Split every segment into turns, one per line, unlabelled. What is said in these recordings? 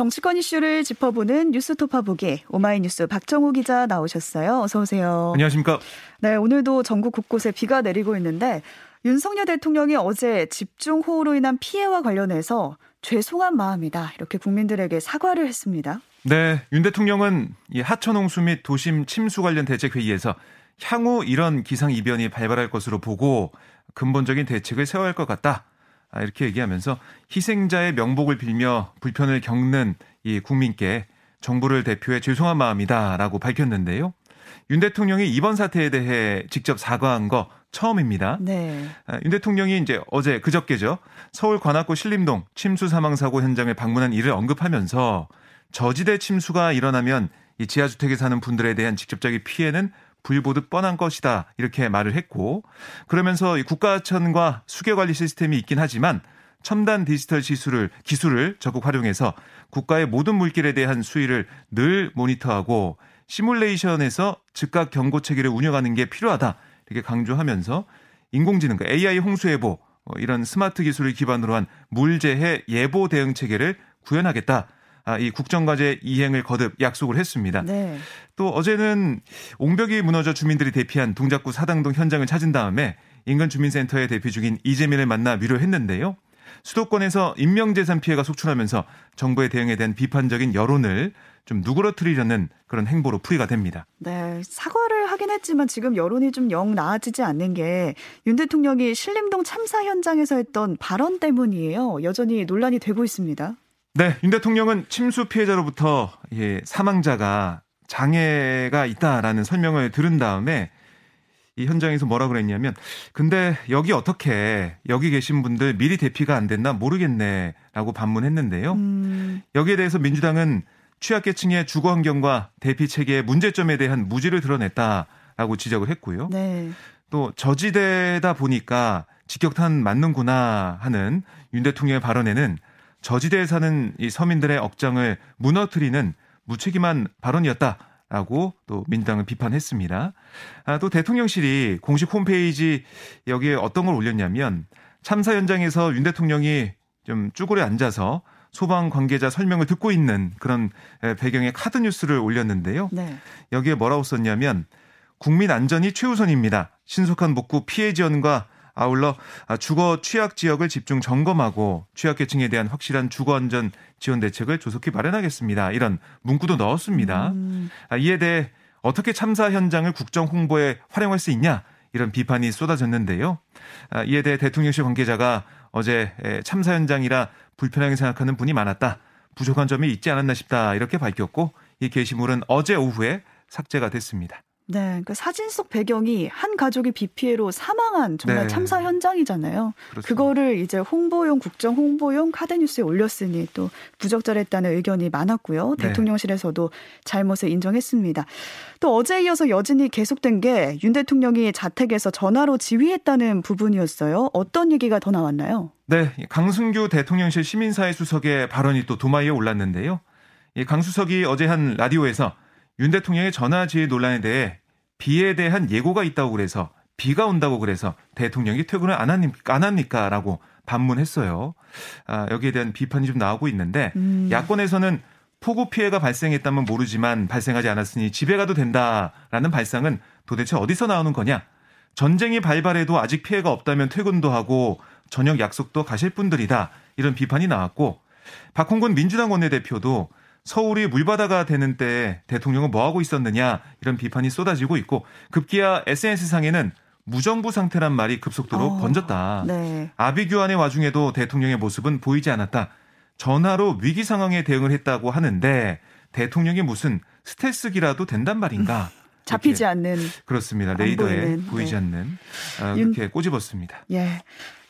정치권 이슈를 짚어보는 뉴스 토파보기 오마이뉴스 박정우 기자 나오셨어요. 어서 오세요.
안녕하십니까?
네, 오늘도 전국 곳곳에 비가 내리고 있는데 윤석열 대통령이 어제 집중 호우로 인한 피해와 관련해서 죄송한 마음이다 이렇게 국민들에게 사과를 했습니다.
네, 윤 대통령은 이 하천 홍수 및 도심 침수 관련 대책 회의에서 향후 이런 기상 이변이 발발할 것으로 보고 근본적인 대책을 세워야 할 것 같다. 아, 이렇게 얘기하면서 희생자의 명복을 빌며 불편을 겪는 이 국민께 정부를 대표해 죄송한 마음이다라고 밝혔는데요. 윤 대통령이 이번 사태에 대해 직접 사과한 거 처음입니다. 네. 아, 윤 대통령이 이제 어제 그저께죠. 서울 관악구 신림동 침수 사망 사고 현장을 방문한 이를 언급하면서 저지대 침수가 일어나면 이 지하주택에 사는 분들에 대한 직접적인 피해는 불보듯 뻔한 것이다 이렇게 말을 했고 그러면서 이 국가천과 수계관리 시스템이 있긴 하지만 첨단 디지털 기술을 기술을 적극 활용해서 국가의 모든 물길에 대한 수위를 늘 모니터하고 시뮬레이션에서 즉각 경고 체계를 운영하는 게 필요하다 이렇게 강조하면서 인공지능과 AI 홍수 예보 어, 이런 스마트 기술을 기반으로 한 물재해 예보 대응 체계를 구현하겠다. 아, 이 국정과제 이행을 거듭 약속을 했습니다. 네. 또 어제는 옹벽이 무너져 주민들이 대피한 동작구 사당동 현장을 찾은 다음에 인근 주민센터에 대피 중인 이재민을 만나 위로했는데요. 수도권에서 인명재산 피해가 속출하면서 정부의 대응에 대한 비판적인 여론을 좀 누그러뜨리려는 그런 행보로 풀이가 됩니다.
네, 사과를 하긴 했지만 지금 여론이 좀 영 나아지지 않는 게 윤 대통령이 신림동 참사 현장에서 했던 발언 때문이에요. 여전히 논란이 되고 있습니다.
네, 윤 대통령은 침수 피해자로부터 예, 사망자가 장애가 있다라는 설명을 들은 다음에 이 현장에서 뭐라 그랬냐면 근데 여기 어떻게 여기 계신 분들 미리 대피가 안 됐나 모르겠네라고 반문했는데요. 음. 여기에 대해서 민주당은 취약계층의 주거 환경과 대피 체계의 문제점에 대한 무지를 드러냈다라고 지적을 했고요. 네. 또 저지대다 보니까 직격탄 맞는구나 하는 윤 대통령의 발언에는 저지대에 사는 이 서민들의 억장을 무너뜨리는 무책임한 발언이었다 라고 또 민주당은 비판했습니다. 아, 또 대통령실이 공식 홈페이지 여기에 어떤 걸 올렸냐면 참사 현장에서 윤 대통령이 좀 쭈그려 앉아서 소방 관계자 설명을 듣고 있는 그런 배경의 카드 뉴스를 올렸는데요. 네. 여기에 뭐라고 썼냐면 국민 안전이 최우선입니다. 신속한 복구 피해 지원과 아울러 주거 취약 지역을 집중 점검하고 취약계층에 대한 확실한 주거 안전 지원 대책을 조속히 마련하겠습니다. 이런 문구도 넣었습니다. 음. 아, 이에 대해 어떻게 참사 현장을 국정 홍보에 활용할 수 있냐 이런 비판이 쏟아졌는데요. 아, 이에 대해 대통령실 관계자가 어제 참사 현장이라 불편하게 생각하는 분이 많았다. 부족한 점이 있지 않았나 싶다. 이렇게 밝혔고 이 게시물은 어제 오후에 삭제가 됐습니다.
네, 그러니까 사진 속 배경이 한 가족이 비 피해로 사망한 정말 네. 참사 현장이잖아요. 그렇습니다. 그거를 이제 홍보용 국정 홍보용 카드 뉴스에 올렸으니 또 부적절했다는 의견이 많았고요. 네. 대통령실에서도 잘못을 인정했습니다. 또 어제 이어서 여진이 계속된 게 윤 대통령이 자택에서 전화로 지휘했다는 부분이었어요. 어떤 얘기가 더 나왔나요?
네, 강승규 대통령실 시민사회 수석의 발언이 또 도마에 올랐는데요. 강 수석이 어제 한 라디오에서 윤 대통령의 전화 지휘 논란에 대해 비에 대한 예고가 있다고 그래서 비가 온다고 그래서 대통령이 퇴근을 안 합니까? 안 합니까? 라고 반문했어요. 아, 여기에 대한 비판이 좀 나오고 있는데 음. 야권에서는 폭우 피해가 발생했다면 모르지만 발생하지 않았으니 집에 가도 된다라는 발상은 도대체 어디서 나오는 거냐? 전쟁이 발발해도 아직 피해가 없다면 퇴근도 하고 저녁 약속도 가실 분들이다. 이런 비판이 나왔고 박홍근 민주당 원내대표도 서울이 물바다가 되는 때 대통령은 뭐 하고 있었느냐 이런 비판이 쏟아지고 있고 급기야 SNS상에는 무정부 상태란 말이 급속도로 어, 번졌다. 네. 아비규환의 와중에도 대통령의 모습은 보이지 않았다. 전화로 위기 상황에 대응을 했다고 하는데 대통령이 무슨 스텔스기라도 된단 말인가?
잡히지 않는
그렇습니다. 레이더에 보이지 네. 않는 어, 그렇게 윤, 꼬집었습니다.
예.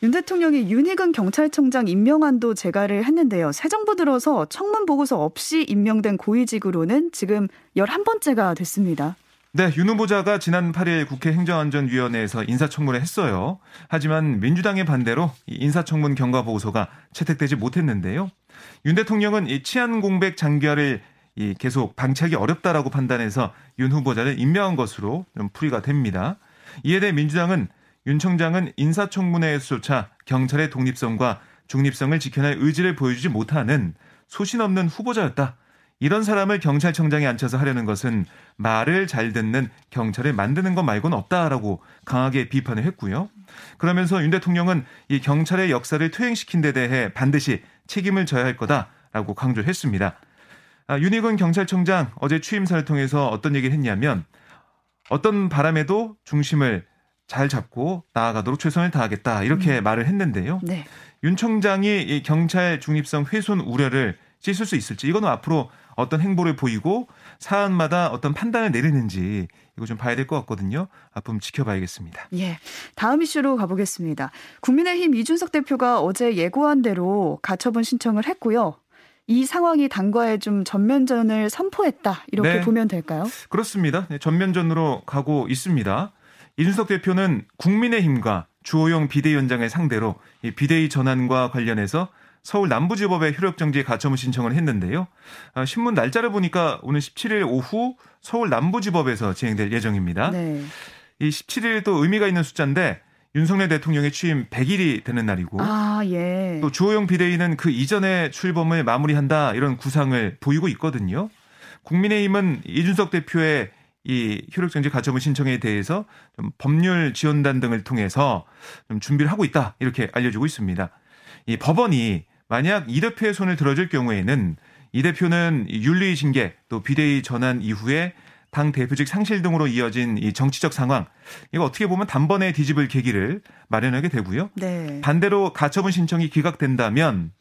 윤 대통령이 윤희근 경찰청장 임명안도 제가를 했는데요. 새 정부 들어서 청문 보고서 없이 임명된 고위직으로는 지금 11번째가 됐습니다.
네, 윤 후보자가 지난 8일 국회 행정안전위원회에서 인사청문을 했어요. 하지만 민주당의 반대로 인사청문 경과 보고서가 채택되지 못했는데요. 윤 대통령은 이 치안 공백 장기화를 이 계속 방치하기 어렵다라고 판단해서 윤 후보자를 임명한 것으로 좀 풀이가 됩니다. 이에 대해 민주당은 윤 청장은 인사청문회에서조차 경찰의 독립성과 중립성을 지켜낼 의지를 보여주지 못하는 소신 없는 후보자였다. 이런 사람을 경찰청장에 앉혀서 하려는 것은 말을 잘 듣는 경찰을 만드는 것 말고는 없다라고 강하게 비판을 했고요. 그러면서 윤 대통령은 이 경찰의 역사를 퇴행시킨 데 대해 반드시 책임을 져야 할 거다라고 강조했습니다. 아, 윤희근 경찰청장 어제 취임사를 통해서 어떤 얘기를 했냐면 어떤 바람에도 중심을 잘 잡고 나아가도록 최선을 다하겠다 이렇게 음. 말을 했는데요. 네. 윤 청장이 이 경찰 중립성 훼손 우려를 씻을 수 있을지 이거는 앞으로 어떤 행보를 보이고 사안마다 어떤 판단을 내리는지 이거 좀 봐야 될 것 같거든요. 앞으로 지켜봐야겠습니다.
예. 다음 이슈로 가보겠습니다. 국민의힘 이준석 대표가 어제 예고한 대로 가처분 신청을 했고요. 이 상황이 당과에 좀 전면전을 선포했다 이렇게 네. 보면 될까요?
그렇습니다. 네, 전면전으로 가고 있습니다. 이준석 대표는 국민의힘과 주호영 비대위원장을 상대로 이 비대위 전환과 관련해서 서울 남부지법에 효력정지 가처분 신청을 했는데요. 아, 신문 날짜를 보니까 오늘 17일 오후 서울 남부지법에서 진행될 예정입니다. 네. 이 17일도 의미가 있는 숫자인데 윤석열 대통령의 취임 100일이 되는 날이고 아, 예. 또 주호영 비대위는 그 이전에 출범을 마무리한다 이런 구상을 보이고 있거든요. 국민의힘은 이준석 대표의 이 효력정지 가처분 신청에 대해서 좀 법률 지원단 등을 통해서 좀 준비를 하고 있다 이렇게 알려지고 있습니다. 이 법원이 만약 이 대표의 손을 들어줄 경우에는 이 대표는 윤리 징계 또 비대위 전환 이후에 당 대표직 상실 등으로 이어진 이 정치적 상황 이거 어떻게 보면 단번에 뒤집을 계기를 마련하게 되고요. 네. 반대로 가처분 신청이 기각된다면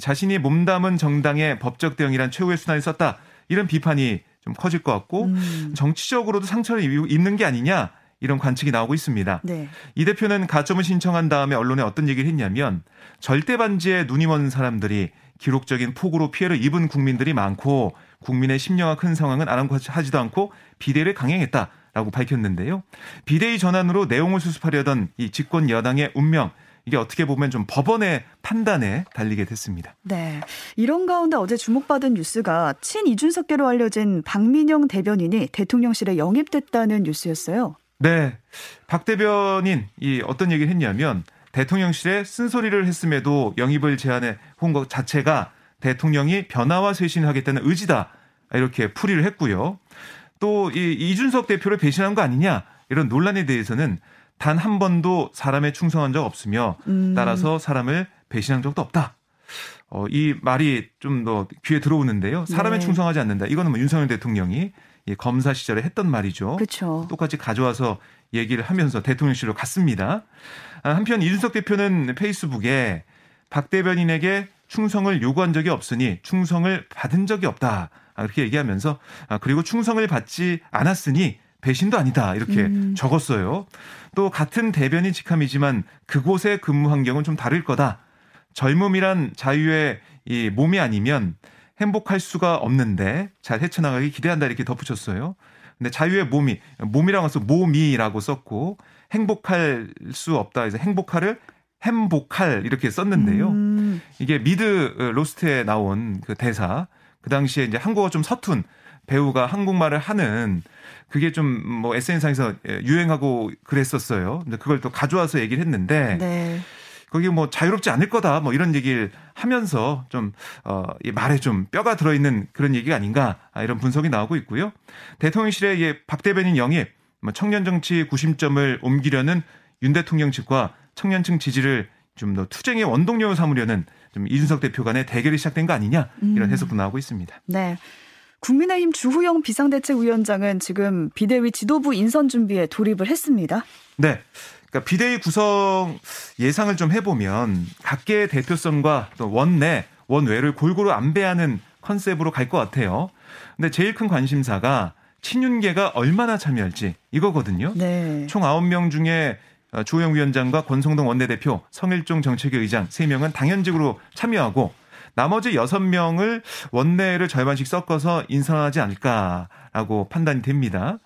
자신이 몸담은 정당의 법적 대응이란 최후의 수단을 썼다 이런 비판이 좀 커질 것 같고 음. 정치적으로도 상처를 입는 게 아니냐 이런 관측이 나오고 있습니다. 네. 이 대표는 가점을 신청한 다음에 언론에 어떤 얘기를 했냐면 절대 반지에 눈이 먼 사람들이 기록적인 폭우로 피해를 입은 국민들이 많고 국민의 심려가 큰 상황은 아랑하지도 않고 비대를 강행했다라고 밝혔는데요. 비대위 전환으로 내용을 수습하려던 이 집권 여당의 운명 이게 어떻게 보면 좀 법원의 판단에 달리게 됐습니다.
네. 이런 가운데 어제 주목받은 뉴스가 친 이준석계로 알려진 박민영 대변인이 대통령실에 영입됐다는 뉴스였어요.
네. 박 대변인 이 어떤 얘기를 했냐면 대통령실에 쓴소리를 했음에도 영입을 제안해 온 것 자체가 대통령이 변화와 쇄신하겠다는 의지다. 이렇게 풀이를 했고요. 또 이 이준석 대표를 배신한 거 아니냐 이런 논란에 대해서는 단 한 번도 사람에 충성한 적 없으며 음. 따라서 사람을 배신한 적도 없다. 어, 이 말이 좀 더 귀에 들어오는데요. 사람에 네. 충성하지 않는다. 이거는 뭐 윤석열 대통령이 검사 시절에 했던 말이죠. 그렇죠. 똑같이 가져와서 얘기를 하면서 대통령실로 갔습니다. 아, 한편 이준석 대표는 페이스북에 박 대변인에게 충성을 요구한 적이 없으니 충성을 받은 적이 없다. 이렇게 아, 얘기하면서 아, 그리고 충성을 받지 않았으니 배신도 아니다. 이렇게 음. 적었어요. 또 같은 대변인 직함이지만 그곳의 근무 환경은 좀 다를 거다. 젊음이란 자유의 이 몸이 아니면 행복할 수가 없는데 잘 헤쳐나가기 기대한다 이렇게 덧붙였어요. 근데 자유의 몸이 몸이라고 해서 몸이라고 썼고 행복할 수 없다 해서 행복할을 행복할 이렇게 썼는데요. 음. 이게 미드 Lost에 나온 그 대사 그 당시에 이제 한국어 좀 서툰 배우가 한국말을 하는 그게 좀 뭐 SNS상에서 유행하고 그랬었어요. 근데 그걸 또 가져와서 얘기를 했는데 네. 거기 뭐 자유롭지 않을 거다 뭐 이런 얘기를 하면서 좀, 어, 이 말에 좀 뼈가 들어있는 그런 얘기가 아닌가 아, 이런 분석이 나오고 있고요. 대통령실의 예, 박 대변인 영입, 뭐 청년 정치 구심점을 옮기려는 윤 대통령 측과 청년층 지지를 좀 더 투쟁의 원동력을 삼으려는 좀 이준석 대표 간의 대결이 시작된 거 아니냐 이런 음. 해석도 나오고 있습니다.
네. 국민의힘 주후영 비상대책위원장은 지금 비대위 지도부 인선 준비에 돌입을 했습니다.
네. 그러니까 비대위 구성 예상을 좀 해보면 각계의 대표성과 또 원내 원외를 골고루 안배하는 컨셉으로 갈 것 같아요. 근데 제일 큰 관심사가 친윤계가 얼마나 참여할지 이거거든요. 네. 총 9명 중에 주호영 위원장과 권성동 원내대표, 성일종 정책위 의장 3명은 당연직으로 참여하고 나머지 6명을 원내를 절반씩 섞어서 인선하지 않을까라고 판단이 됩니다.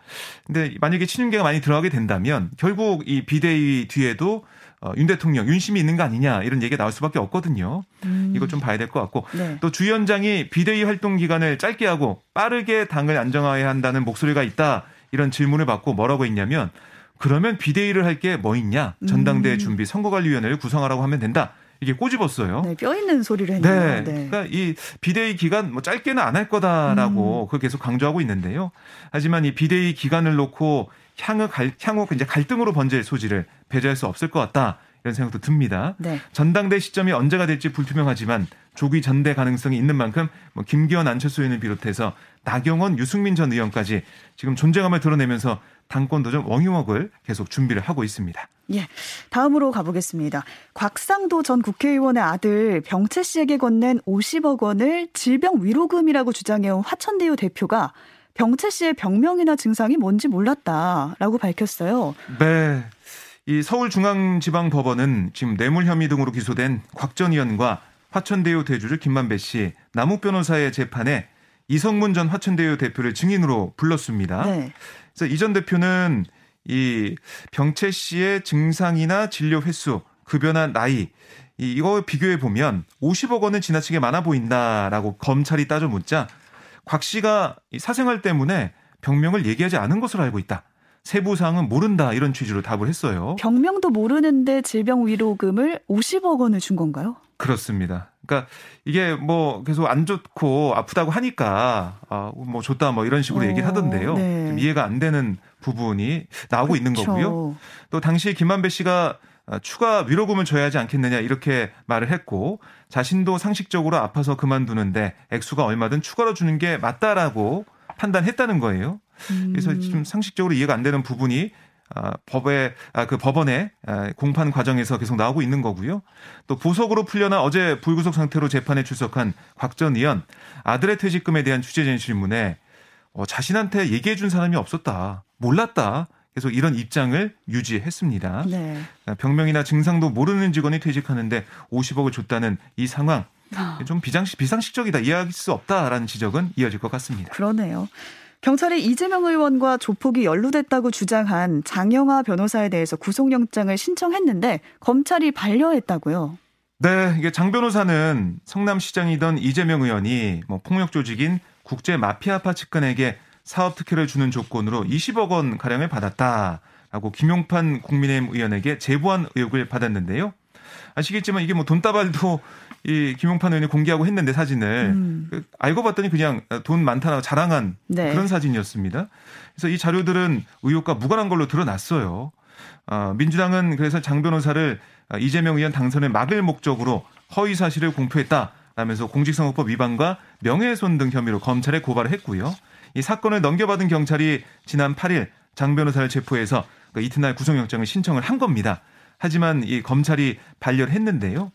근데 만약에 친윤계가 많이 들어가게 된다면 결국 이 비대위 뒤에도 어, 윤 대통령 윤심이 있는 거 아니냐 이런 얘기가 나올 수밖에 없거든요. 음. 이거 좀 봐야 될 것 같고 네. 또주 위원장이 비대위 활동 기간을 짧게 하고 빠르게 당을 안정화해야 한다는 목소리가 있다 이런 질문을 받고 뭐라고 했냐면 그러면 비대위를 할 게 뭐 있냐 전당대회 음. 준비 선거관리위원회를 구성하라고 하면 된다 이게 꼬집었어요.
네, 뼈 있는 소리를 했네요.
네. 네. 그러니까 이 비대위 기간 뭐 짧게는 안 할 거다라고 음. 그걸 계속 강조하고 있는데요. 하지만 이 비대위 기간을 놓고 향후 갈, 향후 이제 갈등으로 번질 소지를 배제할 수 없을 것 같다. 이런 생각도 듭니다. 네. 전당대 시점이 언제가 될지 불투명하지만 조기 전대 가능성이 있는 만큼 뭐 김기현 안철수 의원을 비롯해서 나경원 유승민 전 의원까지 지금 존재감을 드러내면서 당권 도전 원유먹을 계속 준비를 하고 있습니다.
예. 다음으로 가보겠습니다. 곽상도 전 국회의원의 아들 병채 씨에게 건넨 50억 원을 질병 위로금이라고 주장해온 화천대유 대표가 병채 씨의 병명이나 증상이 뭔지 몰랐다라고 밝혔어요.
네. 이 서울중앙지방법원은 지금 뇌물 혐의 등으로 기소된 곽 전 의원과 화천대유 대주주 김만배 씨, 남욱 변호사의 재판에 이성문 전 화천대유 대표를 증인으로 불렀습니다. 네. 그래서 이 전 대표는 이 병채 씨의 증상이나 진료 횟수, 급여나 나이 이거 비교해 보면 50억 원은 지나치게 많아 보인다라고 검찰이 따져 묻자 곽 씨가 사생활 때문에 병명을 얘기하지 않은 것으로 알고 있다. 세부 사항은 모른다 이런 취지로 답을 했어요.
병명도 모르는데 질병 위로금을 50억 원을 준 건가요?
그렇습니다. 그러니까 이게 뭐 계속 안 좋고 아프다고 하니까 아뭐 좋다 뭐 이런 식으로 어, 얘기를 하던데요. 네. 좀 이해가 안 되는 부분이 나오고 그렇죠. 있는 거고요. 또 당시 김만배 씨가 추가 위로금을 줘야 하지 않겠느냐 이렇게 말을 했고 자신도 상식적으로 아파서 그만두는데 액수가 얼마든 추가로 주는 게 맞다라고 판단했다는 거예요. 그래서 음. 좀 상식적으로 이해가 안 되는 부분이 아, 법에 아, 그 법원의 아, 공판 과정에서 계속 나오고 있는 거고요. 또 보석으로 풀려나 어제 불구속 상태로 재판에 출석한 곽 전 의원 아들의 퇴직금에 대한 취재진 질문에 어, 자신한테 얘기해 준 사람이 없었다, 몰랐다. 계속 이런 입장을 유지했습니다. 네. 병명이나 증상도 모르는 직원이 퇴직하는데 50억을 줬다는 이 상황 좀 비상식 비상식적이다 이해할 수 없다라는 지적은 이어질 것 같습니다.
그러네요. 경찰이 이재명 의원과 조폭이 연루됐다고 주장한 장영하 변호사에 대해서 구속영장을 신청했는데 검찰이 반려했다고요.
네, 이게 장 변호사는 성남시장이던 이재명 의원이 뭐 폭력 조직인 국제 마피아파 측근에게 사업 특혜를 주는 조건으로 20억 원 가량을 받았다라고 김용판 국민의힘 의원에게 제보한 의혹을 받았는데요. 아시겠지만 이게 뭐 돈다발도 이 김용판 의원이 공개하고 했는데 사진을 음. 그 알고 봤더니 그냥 돈 많다고 자랑한 네. 그런 사진이었습니다. 그래서 이 자료들은 의혹과 무관한 걸로 드러났어요. 어, 민주당은 그래서 장 변호사를 이재명 의원 당선을 막을 목적으로 허위 사실을 공표했다. 라면서 공직선거법 위반과 명예훼손 등 혐의로 검찰에 고발을 했고요. 이 사건을 넘겨받은 경찰이 지난 8일 장 변호사를 체포해서 그 이튿날 구속영장을 신청을 한 겁니다. 하지만 이 검찰이 반려를 했는데요.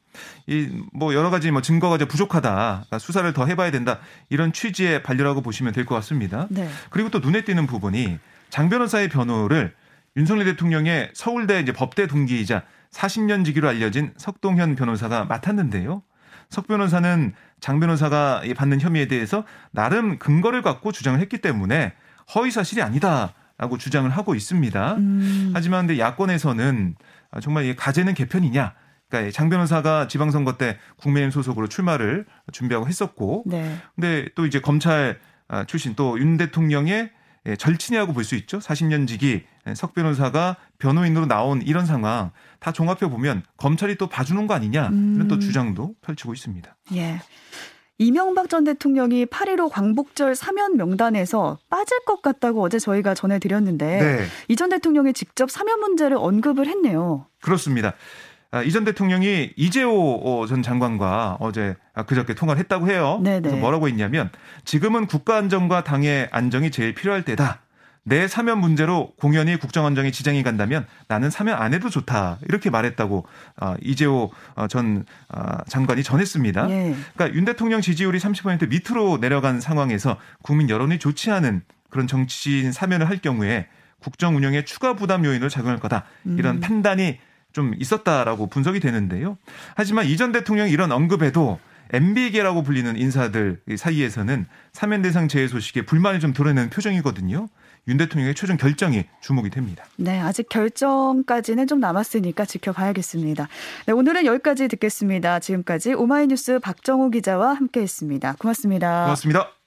이 뭐 여러 가지 뭐 증거가 이제 부족하다. 그러니까 수사를 더 해봐야 된다. 이런 취지의 반려라고 보시면 될 것 같습니다. 네. 그리고 또 눈에 띄는 부분이 장 변호사의 변호를 윤석열 대통령의 서울대 이제 법대 동기이자 40년 지기로 알려진 석동현 변호사가 맡았는데요. 석 변호사는 장 변호사가 받는 혐의에 대해서 나름 근거를 갖고 주장을 했기 때문에 허위 사실이 아니다라고 주장을 하고 있습니다. 음. 하지만 근데 야권에서는 정말 이 가재는 개편이냐? 그러니까 장 변호사가 지방선거 때 국민의힘 소속으로 출마를 준비하고 했었고, 네. 근데 또 이제 검찰 아, 출신 또 윤 대통령의 예, 절친이라고 볼 수 있죠. 40년 지기 석 변호사가 변호인으로 나온 이런 상황 다 종합해 보면 검찰이 또 봐주는 거 아니냐 이런 음. 또 주장도 펼치고 있습니다.
예. 이명박 전 대통령이 8.15 광복절 사면 명단에서 빠질 것 같다고 어제 저희가 전해드렸는데 네. 이전 대통령이 직접 사면 문제를 언급을 했네요.
그렇습니다. 아, 이전 대통령이 이재호 전 장관과 어제 아, 그저께 통화를 했다고 해요. 네네. 그래서 뭐라고 했냐면 지금은 국가 안정과 당의 안정이 제일 필요할 때다. 내 사면 문제로 공연히 국정안정에 지장이 간다면 나는 사면 안 해도 좋다 이렇게 말했다고 어, 이재호 어, 전 어, 장관이 전했습니다. 예. 그러니까 윤 대통령 지지율이 30% 밑으로 내려간 상황에서 국민 여론이 좋지 않은 그런 정치인 사면을 할 경우에 국정 운영에 추가 부담 요인을 작용할 거다 이런 음. 판단이 좀 있었다라고 분석이 되는데요. 하지만 이전 대통령이 이런 언급에도 MB계라고 불리는 인사들 사이에서는 사면 대상 제외 소식에 불만을 좀 드러내는 표정이거든요. 윤 대통령의 최종 결정이 주목이 됩니다.
네, 아직 결정까지는 좀 남았으니까 지켜봐야겠습니다. 네, 오늘은 여기까지 듣겠습니다. 지금까지 오마이뉴스 박정호 기자와 함께했습니다. 고맙습니다.
고맙습니다.